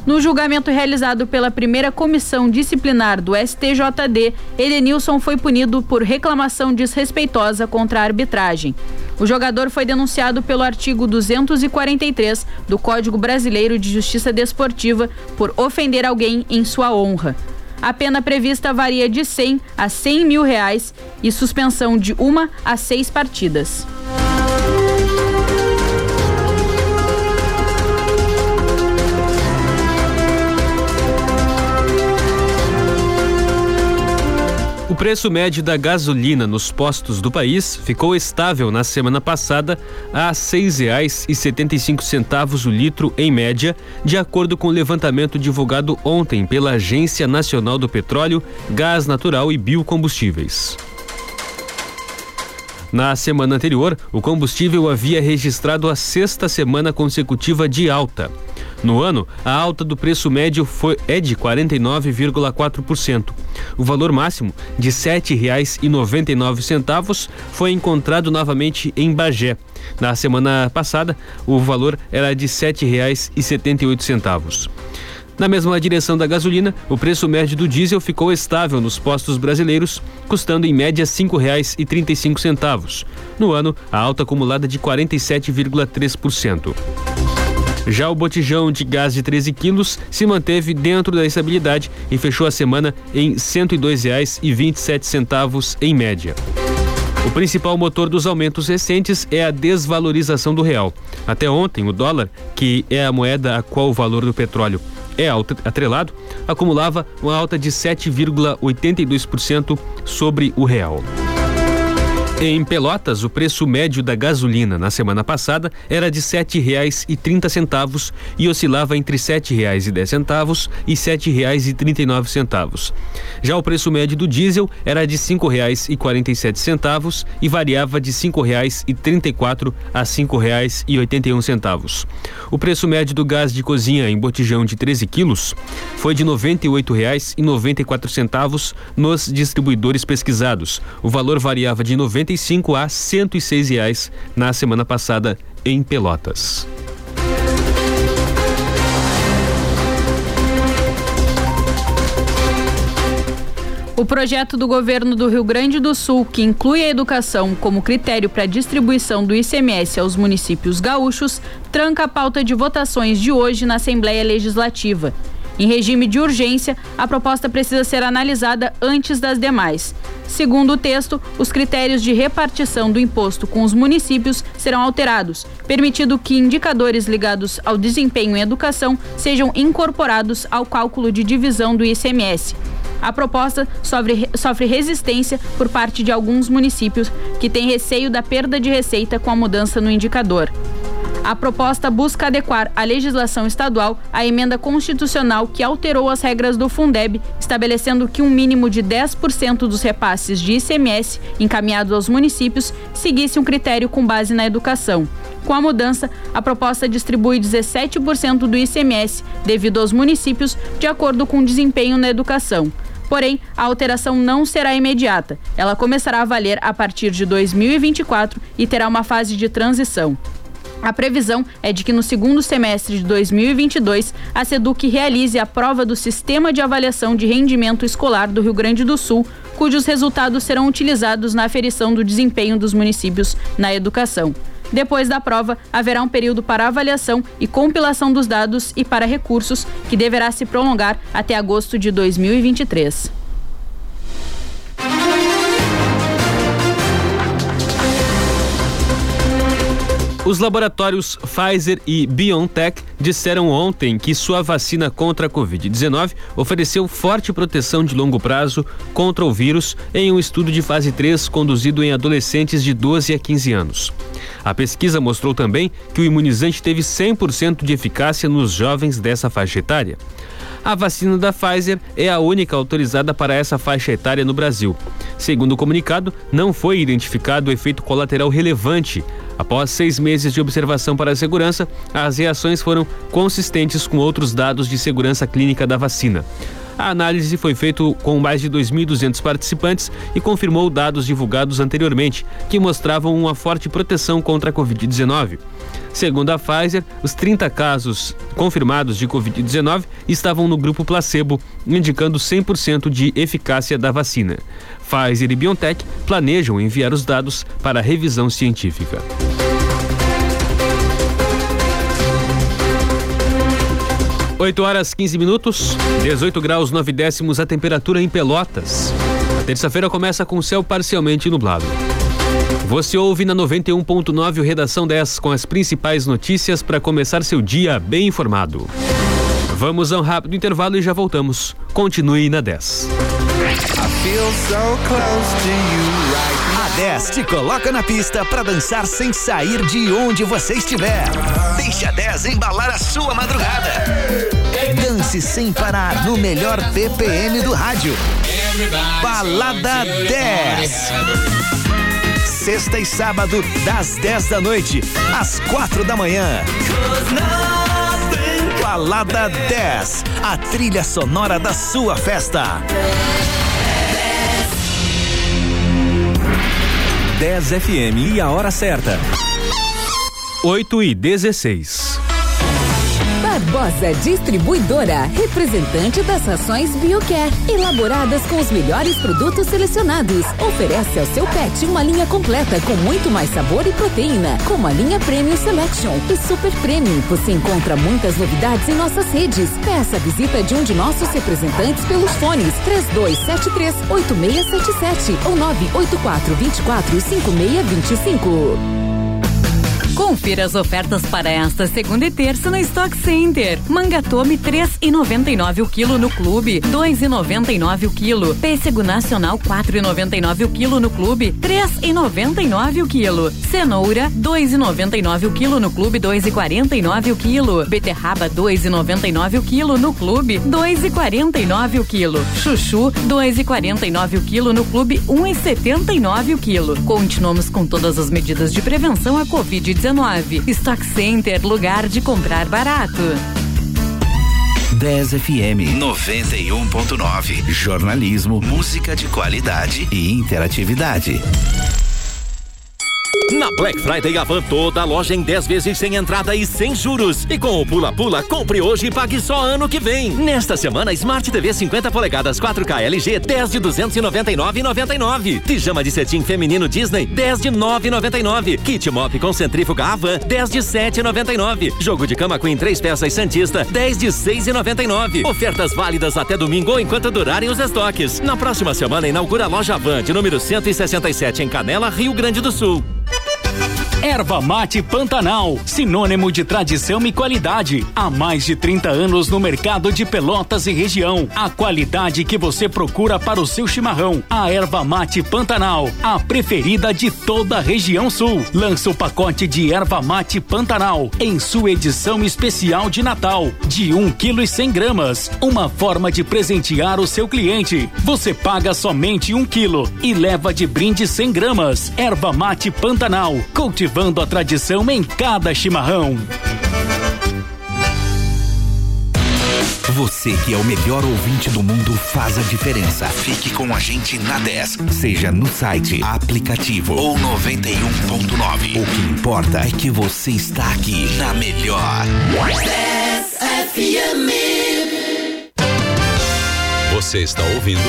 No julgamento realizado pela primeira comissão disciplinar do STJD, Edenilson foi punido por reclamação desrespeitosa contra a arbitragem. O jogador foi denunciado pelo artigo 243 do Código Brasileiro de Justiça Desportiva por ofender alguém em sua honra. A pena prevista varia de 100 a 100 mil reais e suspensão de uma a seis partidas. Preço médio da gasolina nos postos do país ficou estável na semana passada a R$ 6,75 o litro em média, de acordo com o levantamento divulgado ontem pela Agência Nacional do Petróleo, Gás Natural e Biocombustíveis. Na semana anterior, o combustível havia registrado a sexta semana consecutiva de alta. No ano, a alta do preço médio foi, é de 49,4%. O valor máximo, de R$ 7,99, foi encontrado novamente em Bagé. Na semana passada, o valor era de R$ 7,78. Na mesma direção da gasolina, o preço médio do diesel ficou estável nos postos brasileiros, custando em média R$ 5,35. No ano, a alta acumulada de 47,3%. Já o botijão de gás de 13 quilos se manteve dentro da estabilidade e fechou a semana em R$ 102,27 em média. O principal motor dos aumentos recentes é a desvalorização do real. Até ontem, o dólar, que é a moeda a qual o valor do petróleo é atrelado, acumulava uma alta de 7,82% sobre o real. Em Pelotas, o preço médio da gasolina na semana passada era de R$ 7,30 e oscilava entre R$ 7,10 e R$ 7,39. Já o preço médio do diesel era de R$ 5,47 e variava de R$ 5,34 a R$ 5,81. O preço médio do gás de cozinha em botijão de 13 quilos foi de R$ 98,94 nos distribuidores pesquisados. O valor variava de 90 95 a 106 reais na semana passada em Pelotas. O projeto do governo do Rio Grande do Sul, que inclui a educação como critério para a distribuição do ICMS aos municípios gaúchos, tranca a pauta de votações de hoje na Assembleia Legislativa. Em regime de urgência, a proposta precisa ser analisada antes das demais. Segundo o texto, os critérios de repartição do imposto com os municípios serão alterados, permitindo que indicadores ligados ao desempenho em educação sejam incorporados ao cálculo de divisão do ICMS. A proposta sofre, sofre resistência por parte de alguns municípios que têm receio da perda de receita com a mudança no indicador. A proposta busca adequar a legislação estadual à emenda constitucional que alterou as regras do Fundeb, estabelecendo que um mínimo de 10% dos repasses de ICMS encaminhados aos municípios seguisse um critério com base na educação. Com a mudança, a proposta distribui 17% do ICMS devido aos municípios de acordo com o desempenho na educação. Porém, a alteração não será imediata. Ela começará a valer a partir de 2024 e terá uma fase de transição. A previsão é de que no segundo semestre de 2022, a SEDUC realize a prova do Sistema de Avaliação de Rendimento Escolar do Rio Grande do Sul, cujos resultados serão utilizados na aferição do desempenho dos municípios na educação. Depois da prova, haverá um período para avaliação e compilação dos dados e para recursos, que deverá se prolongar até agosto de 2023. Os laboratórios Pfizer e BioNTech disseram ontem que sua vacina contra a Covid-19 ofereceu forte proteção de longo prazo contra o vírus em um estudo de fase 3 conduzido em adolescentes de 12 a 15 anos. A pesquisa mostrou também que o imunizante teve 100% de eficácia nos jovens dessa faixa etária. A vacina da Pfizer é a única autorizada para essa faixa etária no Brasil. Segundo o comunicado, não foi identificado efeito colateral relevante. Após seis meses de observação para a segurança, as reações foram consistentes com outros dados de segurança clínica da vacina. A análise foi feita com mais de 2.200 participantes e confirmou dados divulgados anteriormente, que mostravam uma forte proteção contra a Covid-19. Segundo a Pfizer, os 30 casos confirmados de Covid-19 estavam no grupo placebo, indicando 100% de eficácia da vacina. Pfizer e BioNTech planejam enviar os dados para revisão científica. 8 horas 15 minutos, 18 graus 9 décimos a temperatura em Pelotas. A terça-feira começa com céu parcialmente nublado. Você ouve na 91.9 o Redação 10 com as principais notícias para começar seu dia bem informado. Vamos a um rápido intervalo e já voltamos. Continue na 10. A 10 te coloca na pista para dançar sem sair de onde você estiver. Deixe a 10 embalar a sua madrugada. Dance sem parar no melhor BPM do rádio. Balada 10. Sexta e sábado, das 10 da noite às 4 da manhã. Balada 10, a trilha sonora da sua festa. 10 FM e a hora certa. 8 e 16. Barbosa Distribuidora, representante das rações BioCare, elaboradas com os melhores produtos selecionados. Oferece ao seu pet uma linha completa com muito mais sabor e proteína, como a linha Premium Selection e Super Premium. Você encontra muitas novidades em nossas redes. Peça a visita de um de nossos representantes pelos fones 3273 8677 ou 984 24 5625. Confira as ofertas para esta segunda e terça no Stock Center. Mangatome 3,99 o quilo no clube, 2,99 o quilo. Pêssego nacional 4,99 o quilo no clube, 3,99 o quilo. Cenoura 2,99 o quilo no clube, 2,49 o quilo. Beterraba 2,99 o quilo no clube, 2,49 o quilo. Chuchu 2,49 o quilo no clube, 1,79 o quilo. Continuamos com todas as medidas de prevenção à Covid-19. Stock Center, lugar de comprar barato. 10 FM 91.9. Jornalismo, música de qualidade e interatividade. Na Black Friday Avan, toda a loja em 10 vezes sem entrada e sem juros. E com o Pula Pula, compre hoje e pague só ano que vem. Nesta semana, Smart TV 50 polegadas 4K LG 10 de 299,99. Pijama de cetim feminino Disney 10 de 9,99. Kit Mop com centrífuga Avan 10 de 7,99. Jogo de cama Queen 3 peças Santista 10 de 6,99. Ofertas válidas até domingo ou enquanto durarem os estoques. Na próxima semana inaugura a loja Avan de número 167 em Canela, Rio Grande do Sul. Erva Mate Pantanal, sinônimo de tradição e qualidade. Há mais de 30 anos no mercado de Pelotas e região. A qualidade que você procura para o seu chimarrão. A Erva Mate Pantanal, a preferida de toda a região sul. Lança o pacote de Erva Mate Pantanal em sua edição especial de Natal, de 1 kg e 100 gramas. Uma forma de presentear o seu cliente. Você paga somente 1 kg e leva de brinde 100 gramas. Erva Mate Pantanal, cultivando a tradição em cada chimarrão. Você que é o melhor ouvinte do mundo faz a diferença. Fique com a gente na 10, seja no site, aplicativo ou 91.9. O que importa é que você está aqui na melhor. 10 FM. Você está ouvindo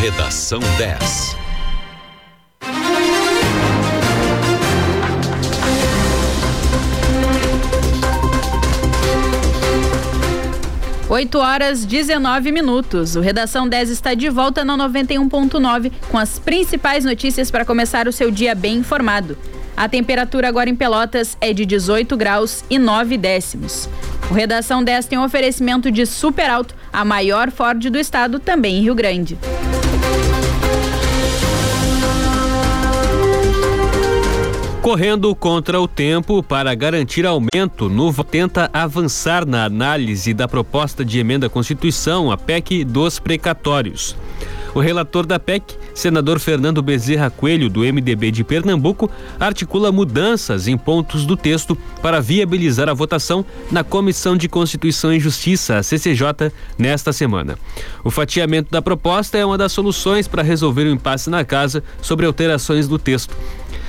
Redação 10. 8 horas 19 minutos. O Redação 10 está de volta na 91.9 com as principais notícias para começar o seu dia bem informado. A temperatura agora em Pelotas é de 18 graus e 9 décimos. O Redação 10 tem um oferecimento de Super Alto, a maior Ford do estado, também em Rio Grande. Correndo contra o tempo para garantir aumento no tenta avançar na análise da proposta de emenda à Constituição, a PEC dos precatórios. O relator da PEC, senador Fernando Bezerra Coelho, do MDB de Pernambuco, articula mudanças em pontos do texto para viabilizar a votação na Comissão de Constituição e Justiça, CCJ, nesta semana. O fatiamento da proposta é uma das soluções para resolver o impasse na casa sobre alterações do texto.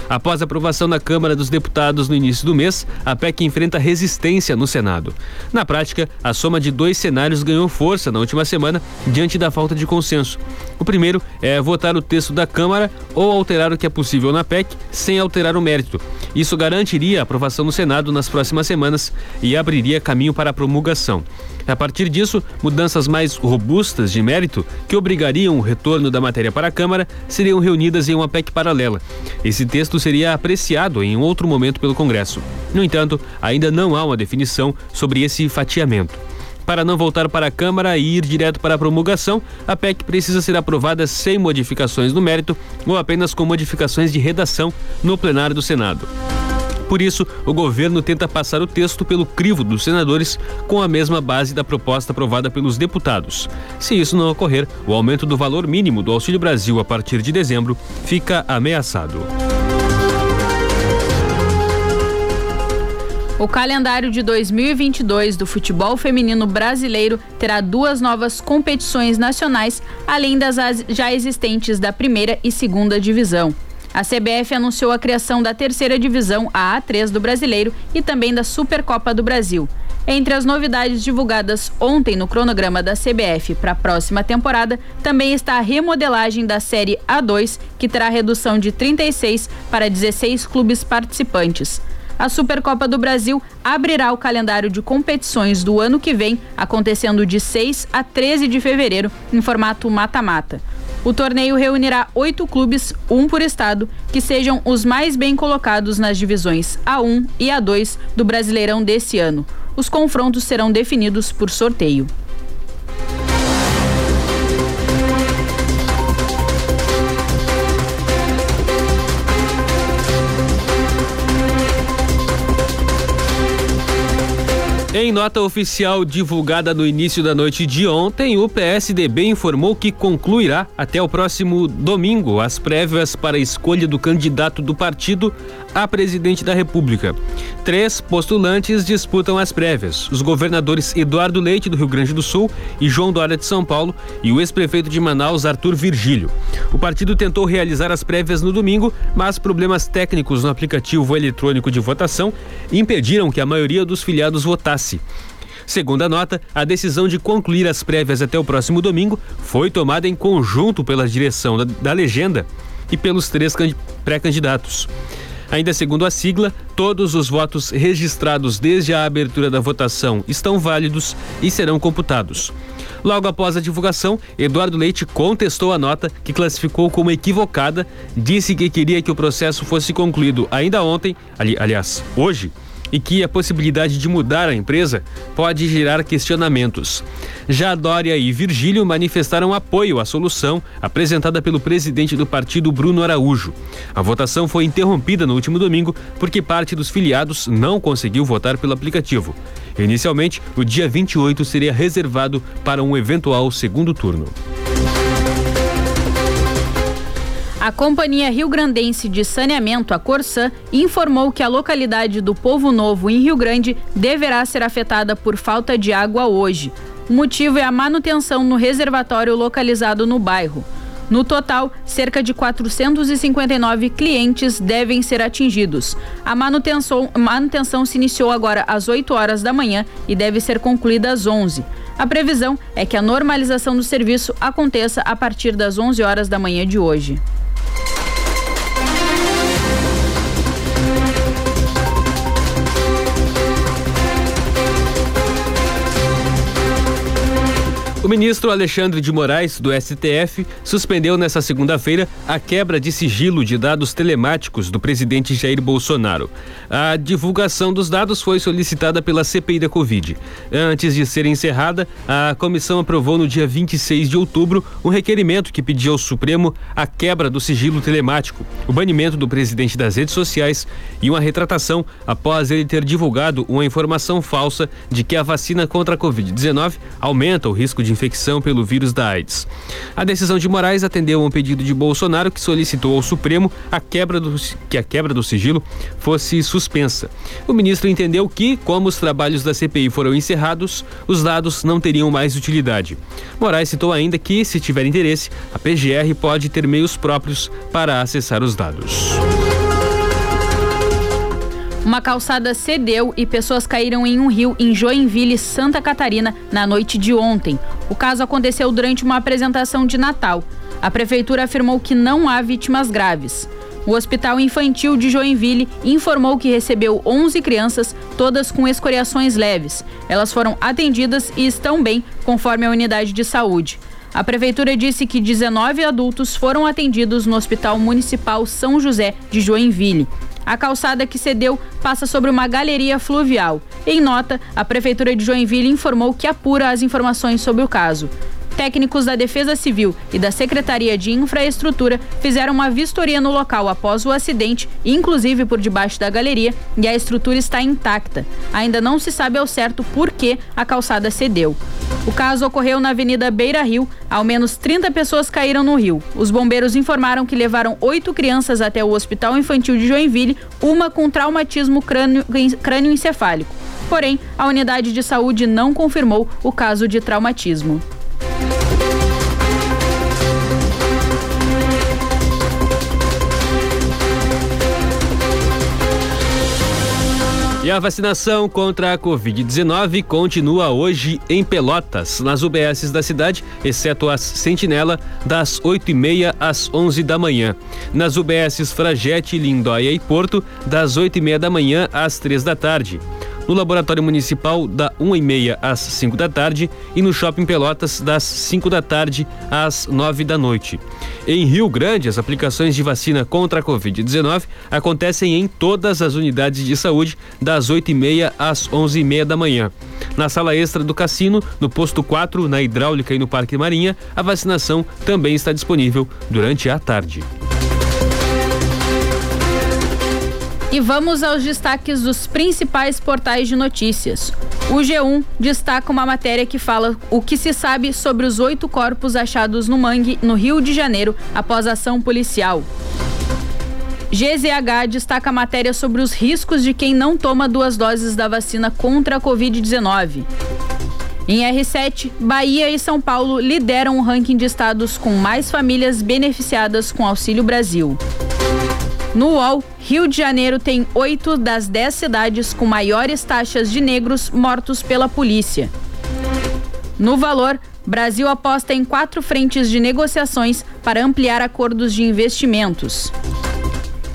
Após a aprovação na Câmara dos Deputados no início do mês, a PEC enfrenta resistência no Senado. Na prática, a soma de dois cenários ganhou força na última semana diante da falta de consenso. O primeiro é votar o texto da Câmara ou alterar o que é possível na PEC sem alterar o mérito. Isso garantiria a aprovação no Senado nas próximas semanas e abriria caminho para a promulgação. A partir disso, mudanças mais robustas de mérito, que obrigariam o retorno da matéria para a Câmara, seriam reunidas em uma PEC paralela. Esse texto seria apreciado em outro momento pelo Congresso. No entanto, ainda não há uma definição sobre esse fatiamento. Para não voltar para a Câmara e ir direto para a promulgação, a PEC precisa ser aprovada sem modificações no mérito ou apenas com modificações de redação no plenário do Senado. Por isso, o governo tenta passar o texto pelo crivo dos senadores com a mesma base da proposta aprovada pelos deputados. Se isso não ocorrer, o aumento do valor mínimo do Auxílio Brasil a partir de dezembro fica ameaçado. O calendário de 2022 do futebol feminino brasileiro terá duas novas competições nacionais, além das já existentes da primeira e segunda divisão. A CBF anunciou a criação da terceira divisão, a A3 do Brasileiro, e também da Supercopa do Brasil. Entre as novidades divulgadas ontem no cronograma da CBF para a próxima temporada, também está a remodelagem da Série A2, que terá redução de 36 para 16 clubes participantes. A Supercopa do Brasil abrirá o calendário de competições do ano que vem, acontecendo de 6 a 13 de fevereiro, em formato mata-mata. O torneio reunirá oito clubes, um por estado, que sejam os mais bem colocados nas divisões A1 e A2 do Brasileirão desse ano. Os confrontos serão definidos por sorteio. Em nota oficial divulgada no início da noite de ontem, o PSDB informou que concluirá até o próximo domingo as prévias para a escolha do candidato do partido a presidente da República. Três postulantes disputam as prévias: os governadores Eduardo Leite, do Rio Grande do Sul, e João Dória de São Paulo, e o ex-prefeito de Manaus, Arthur Virgílio. O partido tentou realizar as prévias no domingo, mas problemas técnicos no aplicativo eletrônico de votação impediram que a maioria dos filiados votasse Segundo a nota, a decisão de concluir as prévias até o próximo domingo foi tomada em conjunto pela direção da, da legenda e pelos três pré-candidatos. Ainda segundo a sigla, todos os votos registrados desde a abertura da votação estão válidos e serão computados. Logo após a divulgação, Eduardo Leite contestou a nota que classificou como equivocada, disse que queria que o processo fosse concluído ainda ontem, ali, aliás, hoje e que a possibilidade de mudar a empresa pode gerar questionamentos. Já Dória e Virgílio manifestaram apoio à solução apresentada pelo presidente do partido, Bruno Araújo. A votação foi interrompida no último domingo porque parte dos filiados não conseguiu votar pelo aplicativo. Inicialmente, o dia 28 seria reservado para um eventual segundo turno. A Companhia Rio Grandense de Saneamento, a Corsã, informou que a localidade do Povo Novo, em Rio Grande, deverá ser afetada por falta de água hoje. O motivo é a manutenção no reservatório localizado no bairro. No total, cerca de 459 clientes devem ser atingidos. A manutenção, manutenção se iniciou agora às 8 horas da manhã e deve ser concluída às 11. A previsão é que a normalização do serviço aconteça a partir das 11 horas da manhã de hoje. O ministro Alexandre de Moraes, do STF, suspendeu nesta segunda-feira a quebra de sigilo de dados telemáticos do presidente Jair Bolsonaro. A divulgação dos dados foi solicitada pela CPI da Covid. Antes de ser encerrada, a comissão aprovou no dia 26 de outubro um requerimento que pedia ao Supremo a quebra do sigilo telemático, o banimento do presidente das redes sociais e uma retratação após ele ter divulgado uma informação falsa de que a vacina contra a Covid-19 aumenta o risco de infecção pelo vírus da AIDS. A decisão de Moraes atendeu a um pedido de Bolsonaro que solicitou ao Supremo a quebra do, que a quebra do sigilo fosse suspensa. O ministro entendeu que, como os trabalhos da CPI foram encerrados, os dados não teriam mais utilidade. Moraes citou ainda que, se tiver interesse, a PGR pode ter meios próprios para acessar os dados. Uma calçada cedeu e pessoas caíram em um rio em Joinville, Santa Catarina, na noite de ontem. O caso aconteceu durante uma apresentação de Natal. A prefeitura afirmou que não há vítimas graves. O Hospital Infantil de Joinville informou que recebeu 11 crianças, todas com escoriações leves. Elas foram atendidas e estão bem, conforme a unidade de saúde. A prefeitura disse que 19 adultos foram atendidos no Hospital Municipal São José de Joinville. A calçada que cedeu passa sobre uma galeria fluvial. Em nota, a Prefeitura de Joinville informou que apura as informações sobre o caso. Técnicos da Defesa Civil e da Secretaria de Infraestrutura fizeram uma vistoria no local após o acidente, inclusive por debaixo da galeria, e a estrutura está intacta. Ainda não se sabe ao certo por que a calçada cedeu. O caso ocorreu na Avenida Beira Rio. Ao menos 30 pessoas caíram no rio. Os bombeiros informaram que levaram oito crianças até o Hospital Infantil de Joinville, uma com traumatismo crânio, crânio encefálico. Porém, a unidade de saúde não confirmou o caso de traumatismo. E a vacinação contra a Covid-19 continua hoje em Pelotas, nas UBSs da cidade, exceto as Sentinela, das 8h30 às 11 da manhã. Nas UBSs Fragete, Lindóia e Porto, das 8h30 da manhã às 3 da tarde no Laboratório Municipal da 1h30 às 5 da tarde e no Shopping Pelotas das 5 da tarde às 9 da noite. Em Rio Grande, as aplicações de vacina contra a Covid-19 acontecem em todas as unidades de saúde das 8h30 às 11h30 da manhã. Na sala extra do cassino, no posto 4, na hidráulica e no Parque Marinha, a vacinação também está disponível durante a tarde. E vamos aos destaques dos principais portais de notícias. O G1 destaca uma matéria que fala o que se sabe sobre os oito corpos achados no mangue, no Rio de Janeiro, após ação policial. GZH destaca a matéria sobre os riscos de quem não toma duas doses da vacina contra a Covid-19. Em R7, Bahia e São Paulo lideram o ranking de estados com mais famílias beneficiadas com Auxílio Brasil. No UOL, Rio de Janeiro tem oito das dez cidades com maiores taxas de negros mortos pela polícia. No valor, Brasil aposta em quatro frentes de negociações para ampliar acordos de investimentos.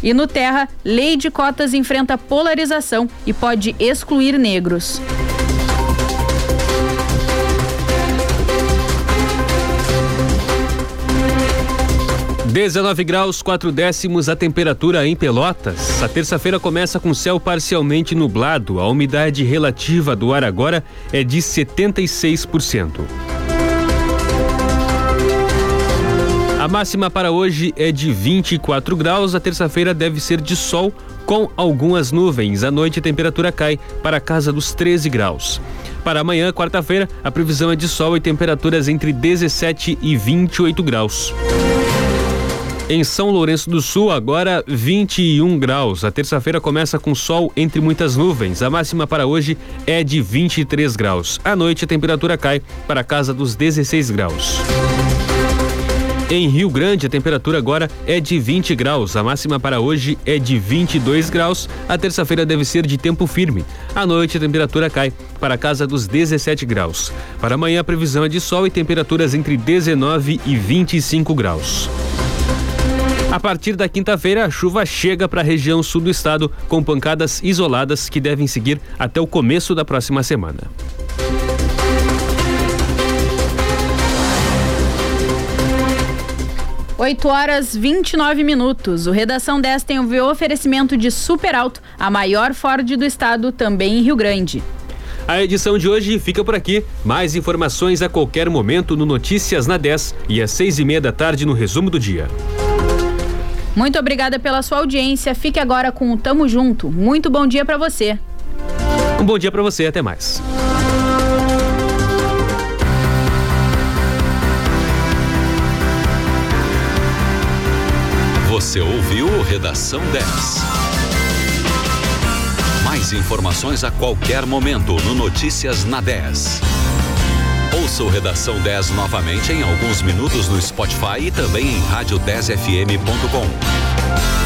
E no Terra, lei de cotas enfrenta polarização e pode excluir negros. 19 graus 4 décimos a temperatura em Pelotas. A terça-feira começa com céu parcialmente nublado. A umidade relativa do ar agora é de 76%. A máxima para hoje é de 24 graus. A terça-feira deve ser de sol com algumas nuvens. À noite a temperatura cai para a casa dos 13 graus. Para amanhã, quarta-feira, a previsão é de sol e temperaturas entre 17 e 28 graus. Em São Lourenço do Sul, agora 21 graus. A terça-feira começa com sol entre muitas nuvens. A máxima para hoje é de 23 graus. À noite, a temperatura cai para a casa dos 16 graus. Em Rio Grande, a temperatura agora é de 20 graus. A máxima para hoje é de 22 graus. A terça-feira deve ser de tempo firme. À noite, a temperatura cai para a casa dos 17 graus. Para amanhã, a previsão é de sol e temperaturas entre 19 e 25 graus. A partir da quinta-feira, a chuva chega para a região sul do estado, com pancadas isoladas que devem seguir até o começo da próxima semana. Oito horas 29 minutos. O Redação 10 tem o oferecimento de Super Alto, a maior Ford do estado, também em Rio Grande. A edição de hoje fica por aqui. Mais informações a qualquer momento no Notícias na 10 e às seis e meia da tarde no resumo do dia. Muito obrigada pela sua audiência. Fique agora com o Tamo Junto. Muito bom dia para você. Um bom dia para você. Até mais. Você ouviu Redação 10. Mais informações a qualquer momento no Notícias na 10. Ouça o Redação 10 novamente em alguns minutos no Spotify e também em rádio10fm.com.